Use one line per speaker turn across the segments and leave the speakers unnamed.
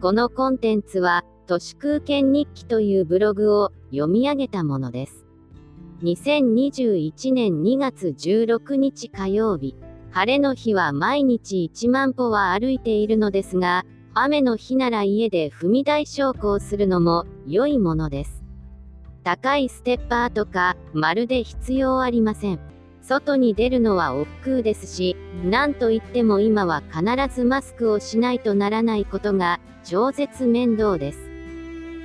このコンテンツは、都市空間日記というブログを読み上げたものです。2021年2月16日火曜日、晴れの日は毎日1万歩は歩いているのですが、雨の日なら家で踏み台昇降するのも良いものです。高いステッパーとか、まるで必要ありません。外に出るのは億劫ですし、なんといっても今は必ずマスクをしないとならないことが超絶面倒です。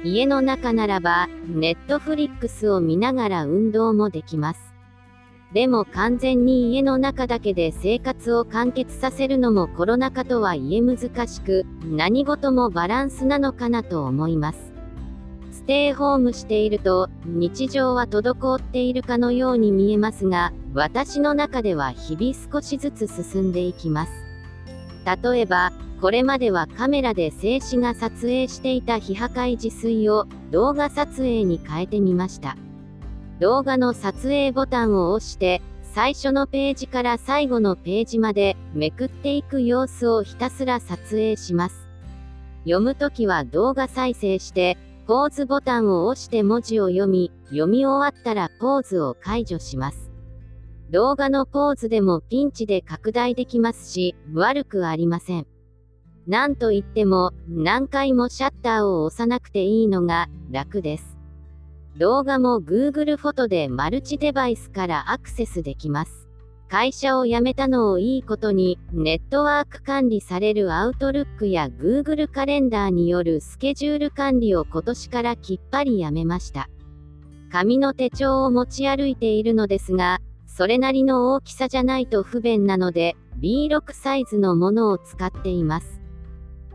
家の中ならば、ネットフリックスを見ながら運動もできます。でも完全に家の中だけで生活を完結させるのもコロナ禍とはいえ難しく、何事もバランスなのかなと思います。ステイホームしていると、日常は滞っているかのように見えますが、私の中では日々少しずつ進んでいきます。例えば、これまではカメラで静止が撮影していた非破壊自炊を動画撮影に変えてみました。動画の撮影ボタンを押して、最初のページから最後のページまでめくっていく様子をひたすら撮影します。読むときは動画再生して、ポーズボタンを押して文字を読み、読み終わったらポーズを解除します。動画のポーズでもピンチで拡大できますし、悪くありません。なんといっても、何回もシャッターを押さなくていいのが楽です。動画も Google フォトでマルチデバイスからアクセスできます。会社を辞めたのをいいことに、ネットワーク管理される Outlook や Google カレンダーによるスケジュール管理を今年からきっぱりやめました。紙の手帳を持ち歩いているのですが、それなりの大きさじゃないと不便なので、B6 サイズのものを使っています。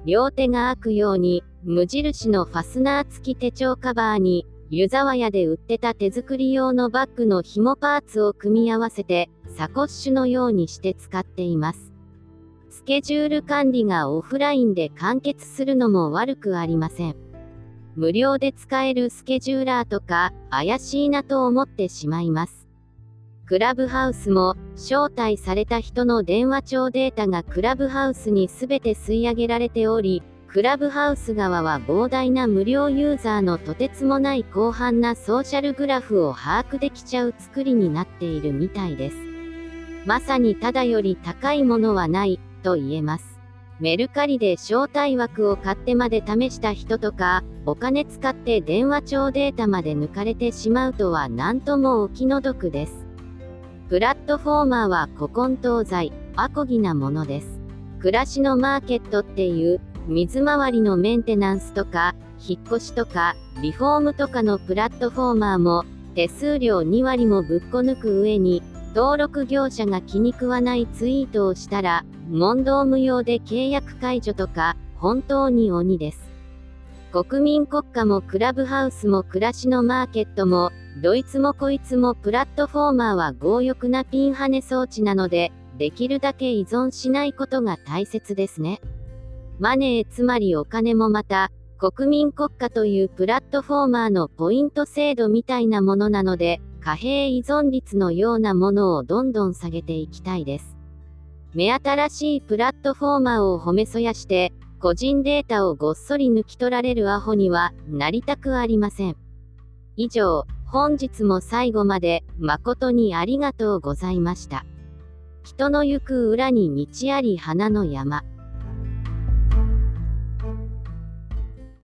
両手が開くように、無印のファスナー付き手帳カバーに、湯沢屋で売ってた手作り用のバッグの紐パーツを組み合わせて、サコッシュのようにして使っています。スケジュール管理がオフラインで完結するのも悪くありません。無料で使えるスケジューラーとか、怪しいなと思ってしまいます。クラブハウスも、招待された人の電話帳データがクラブハウスに全て吸い上げられており、クラブハウス側は膨大な無料ユーザーのとてつもない広範なソーシャルグラフを把握できちゃう作りになっているみたいです。まさにただより高いものはない、と言えます。メルカリで招待枠を買ってまで試した人とか、お金使って電話帳データまで抜かれてしまうとは何ともお気の毒です。プラットフォーマーは古今東西、アコギなものです。暮らしのマーケットっていう、水回りのメンテナンスとか、引っ越しとか、リフォームとかのプラットフォーマーも、手数料2割もぶっこ抜く上に、登録業者が気に食わないツイートをしたら、問答無用で契約解除とか、本当に鬼です。国民国家もクラブハウスも暮らしのマーケットも、どいつもこいつもプラットフォーマーは強欲なピンハネ装置なので、できるだけ依存しないことが大切ですね。マネーつまりお金もまた、国民国家というプラットフォーマーのポイント制度みたいなものなので、貨幣依存率のようなものをどんどん下げていきたいです。目新しいプラットフォーマーを褒めそやして、個人データをごっそり抜き取られるアホにはなりたくありません。以上、本日も最後まで誠にありがとうございました。人の行く裏に道あり花の山。